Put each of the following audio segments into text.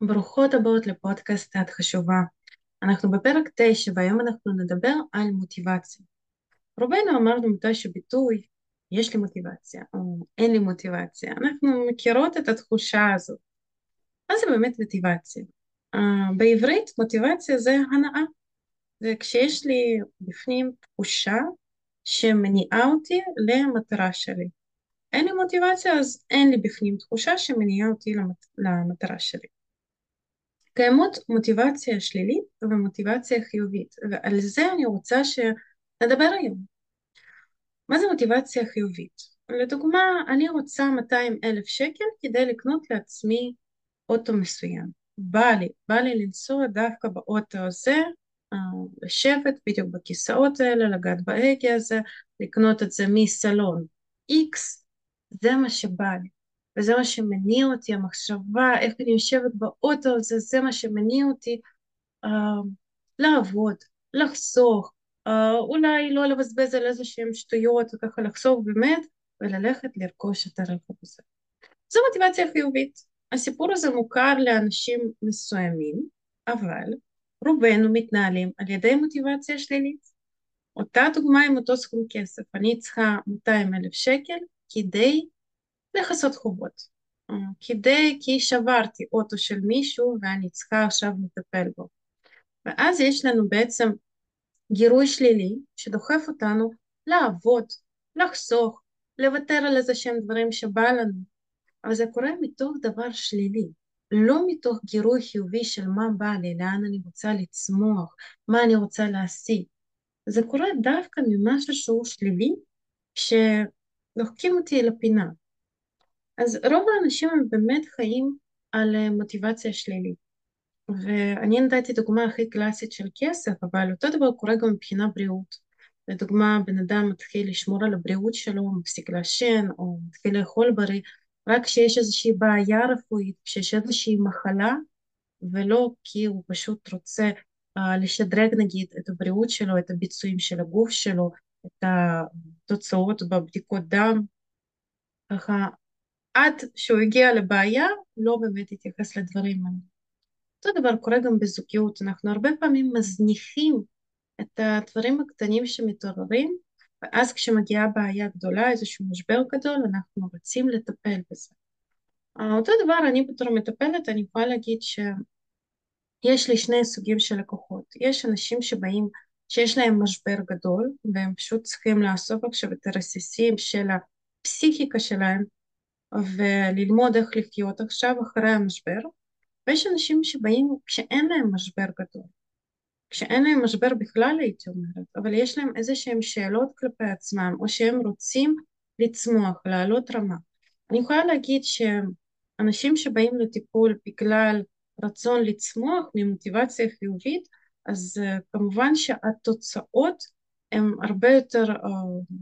ברוכות הבאות לפודקאסט את חשובה. אנחנו בפרק 9 והיום אנחנו נדבר על מוטיבציה. רובנו אמרנו מתישהו ביטוי, יש לי מוטיבציה או אין לי מוטיבציה. אנחנו מכירות את התחושה הזאת. מה זה באמת מוטיבציה? Uh, בעברית מוטיבציה זה הנאה. זה כשיש לי בפנים תחושה שמניעה אותי למטרה שלי. אין לי מוטיבציה אז אין לי בפנים תחושה שמניעה אותי למת... למטרה שלי. קיימות מוטיבציה שלילית ומוטיבציה חיובית, ועל זה אני רוצה שנדבר היום. מה זה מוטיבציה חיובית? לדוגמה, אני רוצה 200 אלף שקל כדי לקנות לעצמי אוטו מסוים. בא לי, בא לי לנסוע דווקא באוטו הזה, אה, לשבת בדיוק בכיסאות האלה, לגעת בהגה הזה, לקנות את זה מסלון X, זה מה שבא לי. וזה מה שמניע אותי, המחשבה, איך אני יושבת באוטו הזה, זה מה שמניע אותי uh, לעבוד, לחסוך, uh, אולי לא לבזבז על איזה שהם שטויות, וככה לחסוך באמת, וללכת לרכוש את הרכב הזה. זו מוטיבציה חיובית. הסיפור הזה מוכר לאנשים מסוימים, אבל רובנו מתנהלים על ידי מוטיבציה שלילית. אותה דוגמה עם אותו סכום כסף, אני צריכה 200 אלף שקל כדי לכסות חובות. אה, כדי, כי שברתי אוטו של מישהו ואני צריכה עכשיו לטפל בו. ואז יש לנו בעצם גירוי שלילי שדוחף אותנו לעבוד, לחסוך, לוותר על איזה שהם דברים שבא לנו. אבל זה קורה מתוך דבר שלילי, לא מתוך גירוי חיובי של מה בא לי, לאן אני רוצה לצמוח, מה אני רוצה להשיג. זה קורה דווקא ממשהו שהוא שלילי, שדוחקים אותי לפינה. אז רוב האנשים הם באמת חיים על אה, מוטיבציה שלילית. ואני נתתי דוגמה הכי קלאסית של כסף, אבל אותו דבר קורה גם מבחינה בריאות. לדוגמה, בן אדם מתחיל לשמור על הבריאות שלו, מפסיק לעשן או מתחיל לאכול בריא, רק כשיש איזושהי בעיה רפואית, כשיש איזושהי מחלה, ולא כי הוא פשוט רוצה uh, לשדרג נגיד את הבריאות שלו, את הביצועים של הגוף שלו, את התוצאות בבדיקות דם. ככה עד שהוא הגיע לבעיה, לא באמת התייחס לדברים האלה. אותו דבר קורה גם בזוגיות, אנחנו הרבה פעמים מזניחים את הדברים הקטנים שמתעוררים, ואז כשמגיעה בעיה גדולה, איזשהו משבר גדול, אנחנו רוצים לטפל בזה. אותו דבר, אני בתור מטפלת, אני יכולה להגיד שיש לי שני סוגים של לקוחות. יש אנשים שבאים, שיש להם משבר גדול, והם פשוט צריכים לאסוף עכשיו את הרסיסים של הפסיכיקה שלהם, וללמוד איך לחיות עכשיו אחרי המשבר, ויש אנשים שבאים כשאין להם משבר גדול, כשאין להם משבר בכלל הייתי אומרת, אבל יש להם איזה שהם שאלות כלפי עצמם, או שהם רוצים לצמוח, לעלות רמה. אני יכולה להגיד שאנשים שבאים לטיפול בגלל רצון לצמוח ממוטיבציה חיובית, אז uh, כמובן שהתוצאות הן הרבה יותר uh,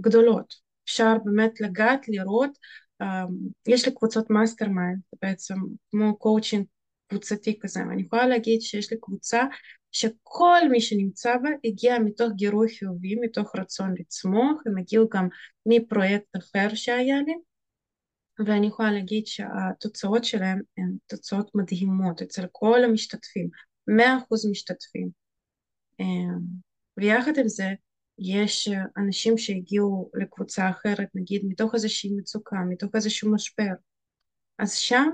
גדולות. אפשר באמת לגעת, לראות יש לי קבוצות mastermind בעצם כמו קואוצ'ינג קבוצתי כזה ואני יכולה להגיד שיש לי קבוצה שכל מי שנמצא בה הגיע מתוך גירוי חיובי מתוך רצון לצמוח הם הגיעו גם מפרויקט אחר שהיה לי ואני יכולה להגיד שהתוצאות שלהם הן תוצאות מדהימות אצל כל המשתתפים, מאה אחוז משתתפים. ויחד עם זה יש אנשים שהגיעו לקבוצה אחרת, נגיד מתוך איזושהי מצוקה, מתוך איזשהו משבר, אז שם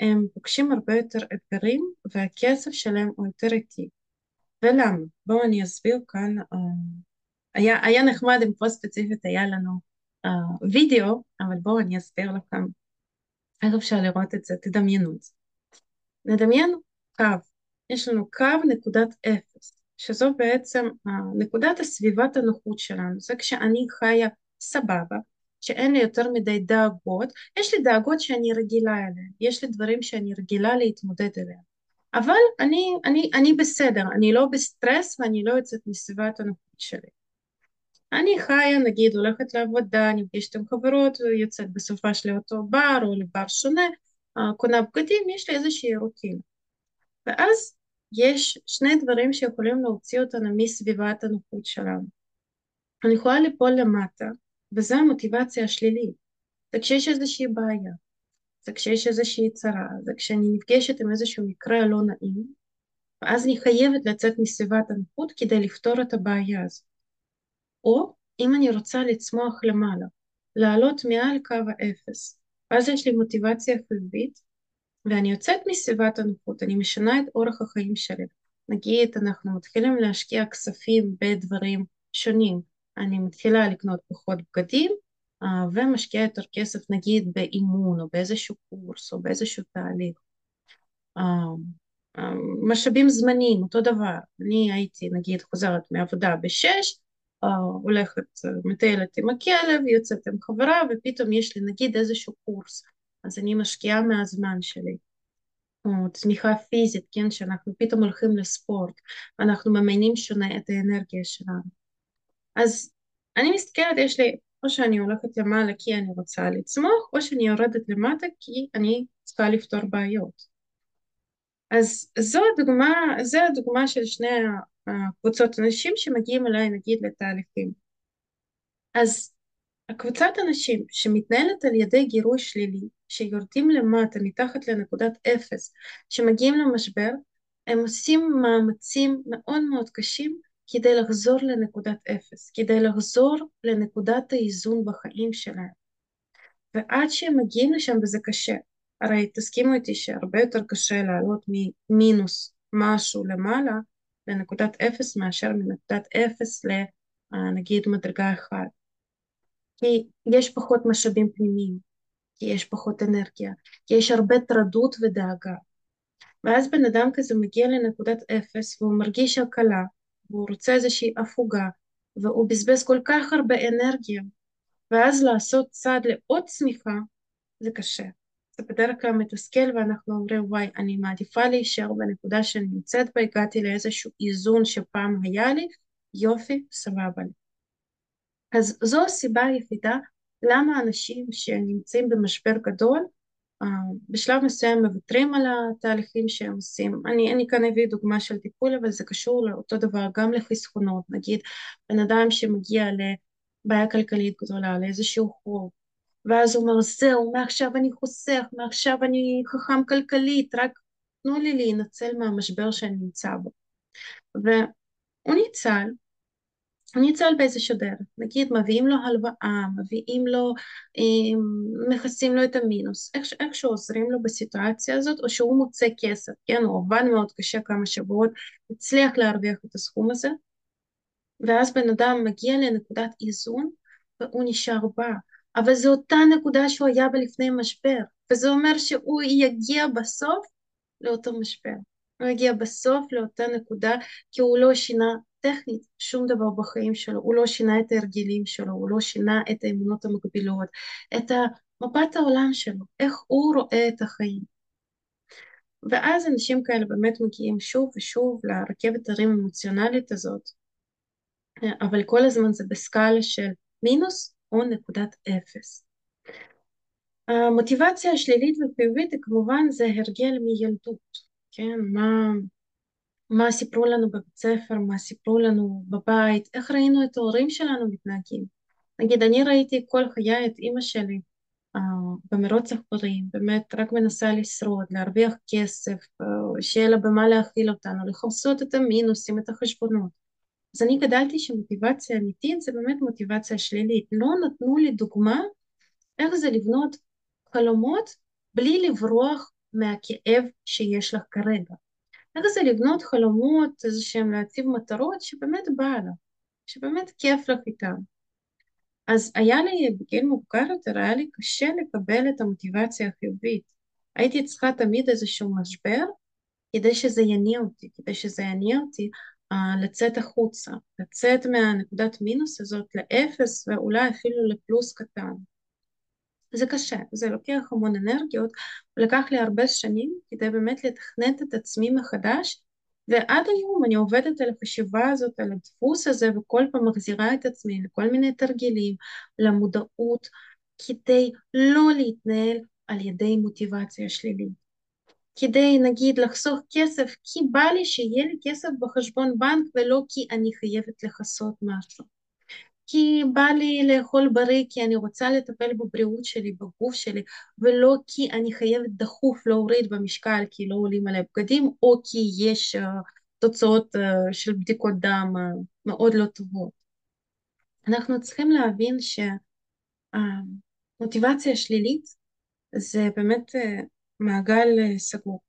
הם פוגשים הרבה יותר אתגרים והכסף שלהם הוא יותר איטי. ולמה? בואו אני אסביר כאן, uh, היה, היה נחמד אם פה ספציפית היה לנו uh, וידאו, אבל בואו אני אסביר לכם איך אפשר לראות את זה, תדמיינו את זה. נדמיין קו, יש לנו קו נקודת אפס. שזו בעצם נקודת הסביבת הנוחות שלנו, זה כשאני חיה סבבה, שאין לי יותר מדי דאגות, יש לי דאגות שאני רגילה אליהן, יש לי דברים שאני רגילה להתמודד אליהם, אבל אני, אני, אני בסדר, אני לא בסטרס ואני לא יוצאת מסביבת הנוחות שלי. אני חיה, נגיד, הולכת לעבודה, נפגשת עם חברות, יוצאת בסופה של אותו בר או לבר שונה, קונה בגדים, יש לי איזושהי רוטינה. ואז יש שני דברים שיכולים להוציא אותנו מסביבת הנוחות שלנו. אני יכולה ליפול למטה, וזו המוטיבציה השלילית. וכשיש איזושהי בעיה, זה כשיש איזושהי צרה, זה כשאני נפגשת עם איזשהו מקרה לא נעים, ואז אני חייבת לצאת מסביבת הנוחות כדי לפתור את הבעיה הזאת. או אם אני רוצה לצמוח למעלה, לעלות מעל קו האפס, ואז יש לי מוטיבציה חיובית, ואני יוצאת מסביבת הנוחות, אני משנה את אורח החיים שלי. נגיד אנחנו מתחילים להשקיע כספים בדברים שונים, אני מתחילה לקנות פחות בגדים uh, ומשקיעה יותר כסף נגיד באימון או באיזשהו קורס או באיזשהו תהליך. Uh, uh, משאבים זמניים, אותו דבר. אני הייתי נגיד חוזרת מעבודה בשש, הולכת, מטיילת עם הכלב, יוצאת עם חברה ופתאום יש לי נגיד איזשהו קורס, אז אני משקיעה מהזמן שלי. או צמיחה פיזית, כן, שאנחנו פתאום הולכים לספורט, אנחנו ממיינים שונה את האנרגיה שלנו. אז אני מסתכלת, יש לי, או שאני הולכת למעלה כי אני רוצה לצמוח, או שאני יורדת למטה כי אני צריכה לפתור בעיות. אז זו הדוגמה, זו הדוגמה של שני הקבוצות אנשים שמגיעים אליי נגיד לתהליכים. אז הקבוצת אנשים שמתנהלת על ידי גירוי שלילי, שיורדים למטה מתחת לנקודת אפס, שמגיעים למשבר, הם עושים מאמצים מאוד מאוד קשים כדי לחזור לנקודת אפס, כדי לחזור לנקודת האיזון בחיים שלהם. ועד שהם מגיעים לשם וזה קשה, הרי תסכימו איתי שהרבה יותר קשה לעלות ממינוס משהו למעלה לנקודת אפס מאשר מנקודת אפס לנגיד מדרגה אחת. כי יש פחות משאבים פנימיים, כי יש פחות אנרגיה, כי יש הרבה טרדות ודאגה. ואז בן אדם כזה מגיע לנקודת אפס והוא מרגיש הקלה, והוא רוצה איזושהי הפוגה, והוא בזבז כל כך הרבה אנרגיה, ואז לעשות צעד לעוד צמיחה, זה קשה. זה בדרך כלל מתסכל ואנחנו אומרים וואי אני מעדיפה להישאר בנקודה שאני נמצאת בה, הגעתי לאיזשהו איזון שפעם היה לי, יופי, סבבה לי. אז זו הסיבה היחידה למה אנשים שנמצאים במשבר גדול אה, בשלב מסוים מוותרים על התהליכים שהם עושים. אני, אני כאן אביא דוגמה של טיפול, אבל זה קשור לאותו דבר גם לחסכונות. נגיד, בן אדם שמגיע לבעיה כלכלית גדולה, לאיזשהו חוב, ואז הוא אומר, זהו, מעכשיו אני חוסך, מעכשיו אני חכם כלכלית, רק תנו לי להינצל מהמשבר שאני נמצא בו. והוא ניצל, אני אצל באיזשהו דרך, נגיד מביאים לו הלוואה, מביאים לו, אה, מכסים לו את המינוס, איך, איכשהו עוזרים לו בסיטואציה הזאת, או שהוא מוצא כסף, כן, הוא עבד מאוד קשה כמה שבועות, הצליח להרוויח את הסכום הזה, ואז בן אדם מגיע לנקודת איזון, והוא נשאר בה, אבל זו אותה נקודה שהוא היה בה לפני משבר, וזה אומר שהוא יגיע בסוף לאותו משבר. הוא יגיע בסוף לאותה נקודה כי הוא לא שינה טכנית שום דבר בחיים שלו, הוא לא שינה את ההרגלים שלו, הוא לא שינה את האמונות המקבילות, את מפת העולם שלו, איך הוא רואה את החיים. ואז אנשים כאלה באמת מגיעים שוב ושוב לרכבת הרים האמוציונלית הזאת, אבל כל הזמן זה בסקאלה של מינוס או נקודת אפס. המוטיבציה השלילית וחיובית כמובן זה הרגל מילדות, כן? מה, מה סיפרו לנו בבית ספר, מה סיפרו לנו בבית, איך ראינו את ההורים שלנו מתנהגים. נגיד, אני ראיתי כל חיי את אימא שלי uh, במרוץ החורים, באמת רק מנסה לשרוד, להרוויח כסף, uh, שיהיה לה במה להכיל אותנו, לכסות את המינוסים, את החשבונות. אז אני גדלתי שמוטיבציה אמיתית זה באמת מוטיבציה שלילית. לא נתנו לי דוגמה איך זה לבנות חלומות בלי לברוח מהכאב שיש לך כרגע. איך זה לבנות חלומות, איזה שהם להציב מטרות שבאמת בא לה, שבאמת כיף לך איתם. אז היה לי בגיל מבוגר יותר, היה לי קשה לקבל את המוטיבציה החיובית. הייתי צריכה תמיד איזשהו משבר כדי שזה יניע אותי, כדי שזה יניע אותי uh, לצאת החוצה, לצאת מהנקודת מינוס הזאת לאפס ואולי אפילו לפלוס קטן. זה קשה, זה לוקח המון אנרגיות, ולקח לי הרבה שנים כדי באמת לתכנת את עצמי מחדש, ועד היום אני עובדת על החשיבה הזאת, על הדפוס הזה, וכל פעם מחזירה את עצמי לכל מיני תרגילים, למודעות, כדי לא להתנהל על ידי מוטיבציה שלילית. כדי נגיד לחסוך כסף כי בא לי שיהיה לי כסף בחשבון בנק ולא כי אני חייבת לכסות משהו. כי בא לי לאכול בריא, כי אני רוצה לטפל בבריאות שלי, בגוף שלי, ולא כי אני חייבת דחוף להוריד במשקל כי לא עולים עליי בגדים, או כי יש uh, תוצאות uh, של בדיקות דם uh, מאוד לא טובות. אנחנו צריכים להבין שהמוטיבציה שלילית זה באמת מעגל סגור.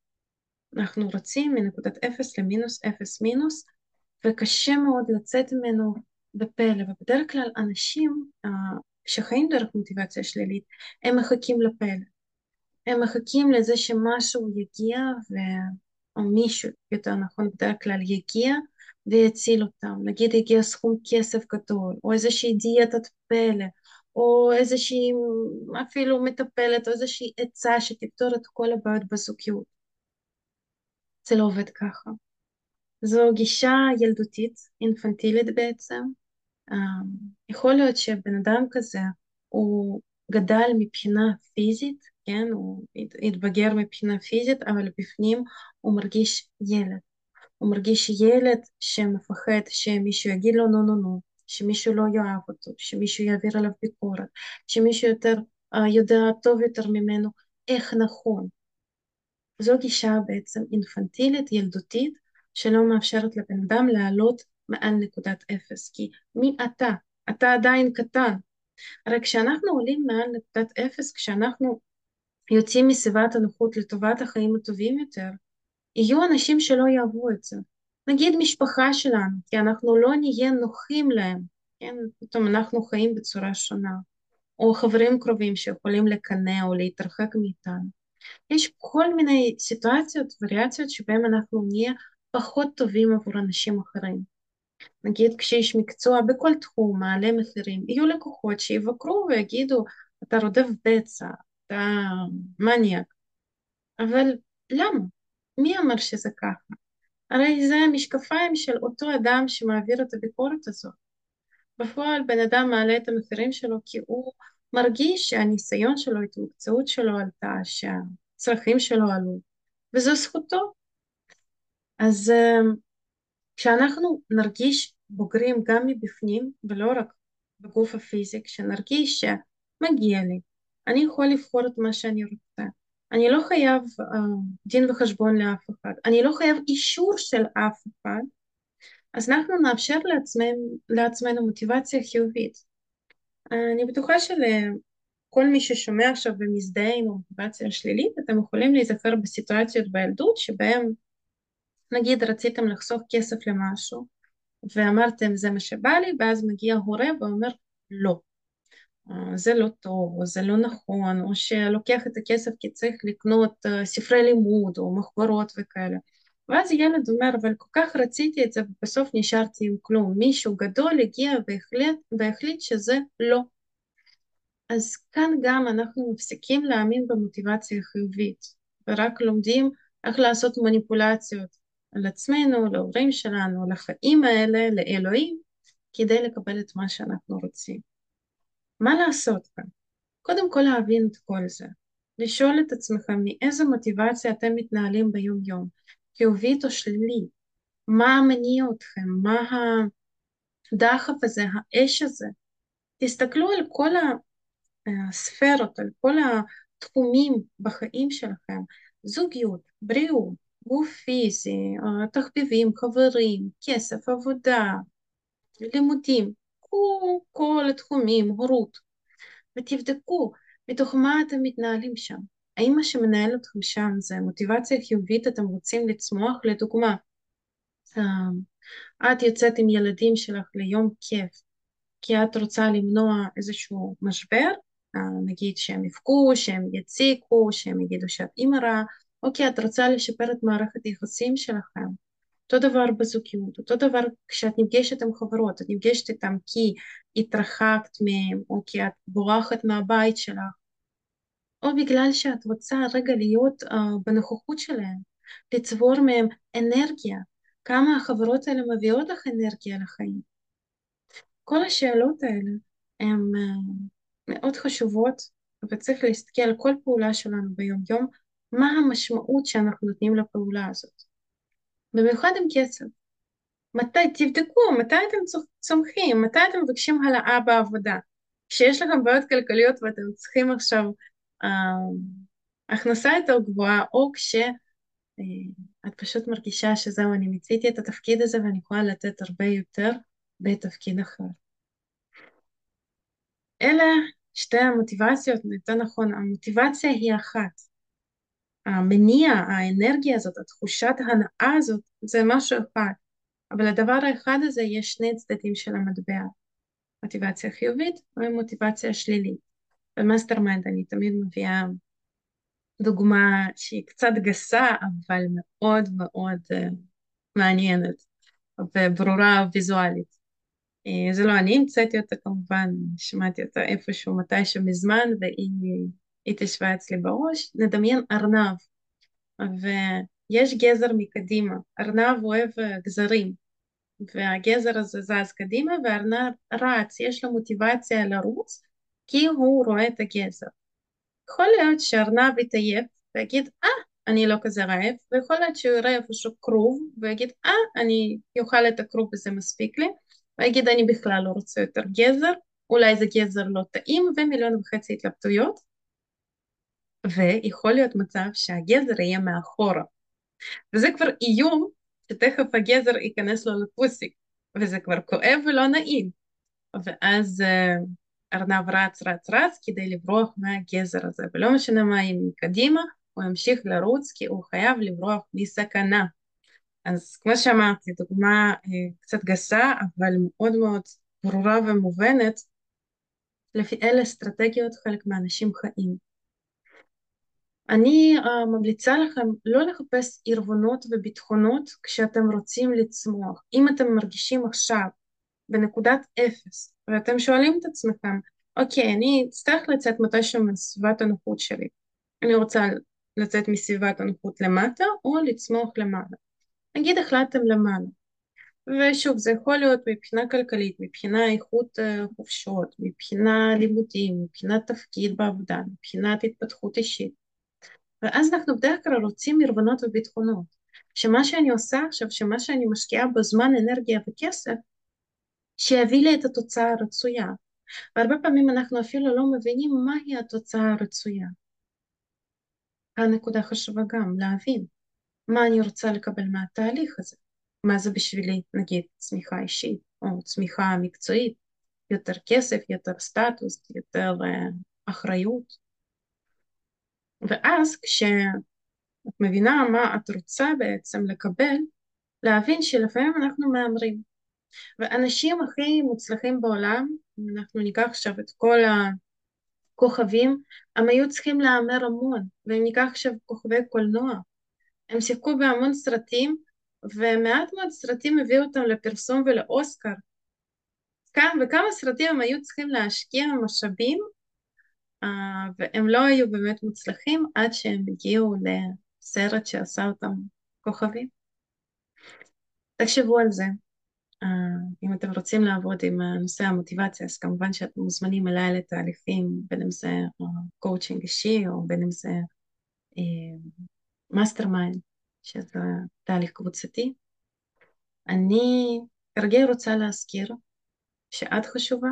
אנחנו רצים מנקודת אפס למינוס אפס מינוס, וקשה מאוד לצאת ממנו בפלא, ובדרך כלל אנשים uh, שחיים דרך מוטיבציה שלילית, הם מחכים לפלא. הם מחכים לזה שמשהו יגיע, ו... או מישהו, יותר נכון, בדרך כלל יגיע ויציל אותם. נגיד הגיע סכום כסף גדול, או איזושהי דיאטת פלא, או איזושהי אפילו מטפלת, או איזושהי עצה שתפתור את כל הבעיות בזוגיות. זה לא עובד ככה. זו גישה ילדותית, אינפנטילית בעצם. יכול להיות שבן אדם כזה הוא גדל מבחינה פיזית, כן, הוא התבגר מבחינה פיזית, אבל בפנים הוא מרגיש ילד. הוא מרגיש ילד שמפחד שמישהו יגיד לו נו נו נו, שמישהו לא יאהב אותו, שמישהו יעביר עליו ביקורת, שמישהו יותר uh, יודע טוב יותר ממנו איך נכון. זו גישה בעצם אינפנטילית, ילדותית, שלא מאפשרת לבן אדם לעלות מעל נקודת אפס, כי מי אתה? אתה עדיין קטן. הרי כשאנחנו עולים מעל נקודת אפס, כשאנחנו יוצאים מסביבת הנוחות לטובת החיים הטובים יותר, יהיו אנשים שלא יאהבו את זה. נגיד משפחה שלנו, כי אנחנו לא נהיה נוחים להם, כן? פתאום אנחנו חיים בצורה שונה. או חברים קרובים שיכולים לקנא או להתרחק מאיתנו. יש כל מיני סיטואציות, וריאציות, שבהן אנחנו נהיה פחות טובים עבור אנשים אחרים. נגיד כשיש מקצוע בכל תחום מעלה מחירים, יהיו לקוחות שיבקרו ויגידו, אתה רודף בצע, אתה מניאק. אבל למה? מי אמר שזה ככה? הרי זה המשקפיים של אותו אדם שמעביר את הביקורת הזאת. בפועל בן אדם מעלה את המחירים שלו כי הוא מרגיש שהניסיון שלו, ההתמקצעות שלו עלתה, שהצרכים שלו עלו, וזו זכותו. אז אה, כשאנחנו נרגיש בוגרים גם מבפנים ולא רק בגוף הפיזי, כשנרגיש שמגיע לי, אני יכול לבחור את מה שאני רוצה, אני לא חייב uh, דין וחשבון לאף אחד, אני לא חייב אישור של אף אחד, אז אנחנו נאפשר לעצמנו, לעצמנו מוטיבציה חיובית. Uh, אני בטוחה שלכל מי ששומע עכשיו ומזדהה עם המוטיבציה השלילית, אתם יכולים להיזכר בסיטואציות בילדות שבהם נגיד רציתם לחסוך כסף למשהו ואמרתם זה מה שבא לי ואז מגיע הורה ואומר לא, אה, זה לא טוב או זה לא נכון או שלוקח את הכסף כי צריך לקנות אה, ספרי לימוד או מחברות וכאלה. ואז ילד אומר אבל כל כך רציתי את זה ובסוף נשארתי עם כלום מישהו גדול הגיע והחליט, והחליט שזה לא. אז כאן גם אנחנו מפסיקים להאמין במוטיבציה חיובית ורק לומדים איך לעשות מניפולציות על עצמנו, להורים שלנו, לחיים האלה, לאלוהים, כדי לקבל את מה שאנחנו רוצים. מה לעשות כאן? קודם כל להבין את כל זה, לשאול את עצמכם מאיזה מוטיבציה אתם מתנהלים ביום יום, חיובית או שלילית, מה מניע אתכם, מה הדחף הזה, האש הזה. תסתכלו על כל הספרות, על כל התחומים בחיים שלכם, זוגיות, בריאות, גוף פיזי, תחביבים, חברים, כסף, עבודה, לימודים, קחו כל התחומים, הורות, ותבדקו מתוך מה אתם מתנהלים שם. האם מה שמנהל אתכם שם זה מוטיבציה חיובית, אתם רוצים לצמוח? לדוגמה, את יוצאת עם ילדים שלך ליום כיף, כי את רוצה למנוע איזשהו משבר, נגיד שהם יבכו, שהם יציקו, שהם יגידו שאת אימא רעה, אוקיי, את רוצה לשפר את מערכת היחסים שלכם. אותו דבר בזוגיות, אותו דבר כשאת נפגשת עם חברות, את נפגשת איתם כי התרחקת מהם, או כי את בורחת מהבית שלך, או בגלל שאת רוצה רגע להיות uh, בנוכחות שלהם, לצבור מהם אנרגיה, כמה החברות האלה מביאות לך אנרגיה לחיים. כל השאלות האלה הן uh, מאוד חשובות, וצריך להסתכל על כל פעולה שלנו ביום יום מה המשמעות שאנחנו נותנים לפעולה הזאת. במיוחד עם כסף. מתי, תבדקו, מתי אתם צומחים, מתי אתם מבקשים העלאה בעבודה. כשיש לכם בעיות כלכליות ואתם צריכים עכשיו אה, הכנסה יותר גבוהה, או כשאת אה, פשוט מרגישה שזהו, אני מיציתי את התפקיד הזה ואני יכולה לתת הרבה יותר בתפקיד אחר. אלה שתי המוטיבציות, יותר נכון, המוטיבציה היא אחת. המניע, האנרגיה הזאת, התחושת ההנאה הזאת, זה משהו אחד. אבל לדבר האחד הזה יש שני צדדים של המטבע, מוטיבציה חיובית ומוטיבציה שלילית. ב mastermind אני תמיד מביאה דוגמה שהיא קצת גסה, אבל מאוד מאוד uh, מעניינת וברורה ויזואלית. Uh, זה לא אני המצאתי אותה כמובן, שמעתי אותה איפשהו מתישהו מזמן והיא התיישבה אצלי בראש. נדמיין ארנב, ויש גזר מקדימה, ארנב אוהב גזרים, והגזר הזה זז קדימה והארנב רץ, יש לו מוטיבציה לרוץ כי הוא רואה את הגזר. יכול להיות שהארנב יתעייף ויגיד אה אני לא כזה רעב. ויכול להיות שהוא יראה איפשהו כרוב ויגיד אה אני אוכל את הכרוב וזה מספיק לי. ויגיד אני בכלל לא רוצה יותר גזר. אולי זה גזר לא טעים ומיליון וחצי התלבטויות ויכול להיות מצב שהגזר יהיה מאחורה וזה כבר איום שתכף הגזר ייכנס לו לפוסיק, וזה כבר כואב ולא נעים. ואז uh, ארנב רץ רץ רץ כדי לברוח מהגזר הזה, ולא משנה מה אם מקדימה, הוא ימשיך לרוץ כי הוא חייב לברוח מסכנה. אז כמו שאמרתי, דוגמה uh, קצת גסה, אבל מאוד מאוד ברורה ומובנת, לפי אלה אסטרטגיות חלק מהאנשים חיים. אני uh, ממליצה לכם לא לחפש ערבונות וביטחונות כשאתם רוצים לצמוח. אם אתם מרגישים עכשיו בנקודת אפס ואתם שואלים את עצמכם, אוקיי, אני אצטרך לצאת מתישהו מסביבת הנוחות שלי. אני רוצה לצאת מסביבת הנוחות למטה או לצמוח למעלה. נגיד החלטתם למעלה. ושוב, זה יכול להיות מבחינה כלכלית, מבחינה איכות uh, חופשות, מבחינה לימודים, מבחינת תפקיד בעבודה, מבחינת התפתחות אישית. ואז אנחנו בדרך כלל רוצים ערבונות וביטחונות. שמה שאני עושה עכשיו, שמה שאני משקיעה בזמן, אנרגיה וכסף, שיביא לי את התוצאה הרצויה. והרבה פעמים אנחנו אפילו לא מבינים מהי התוצאה הרצויה. הנקודה חשובה גם, להבין מה אני רוצה לקבל מהתהליך הזה. מה זה בשבילי, נגיד, צמיחה אישית או צמיחה מקצועית, יותר כסף, יותר סטטוס, יותר uh, אחריות. ואז כשאת מבינה מה את רוצה בעצם לקבל, להבין שלפעמים אנחנו מהמרים. ואנשים הכי מוצלחים בעולם, אם אנחנו ניקח עכשיו את כל הכוכבים, הם היו צריכים להמר המון, ואם ניקח עכשיו כוכבי קולנוע, הם שיחקו בהמון סרטים, ומעט מאוד סרטים הביאו אותם לפרסום ולאוסקר. כאן, וכמה סרטים הם היו צריכים להשקיע משאבים והם לא היו באמת מוצלחים עד שהם הגיעו לסרט שעשה אותם כוכבים. תחשבו על זה. Uh, אם אתם רוצים לעבוד עם נושא המוטיבציה, אז כמובן שאתם מוזמנים אליי לתהליכים, בין אם זה coaching uh, אישי או בין אם זה mastermind, שזה תהליך קבוצתי. אני כרגיל רוצה להזכיר שאת חשובה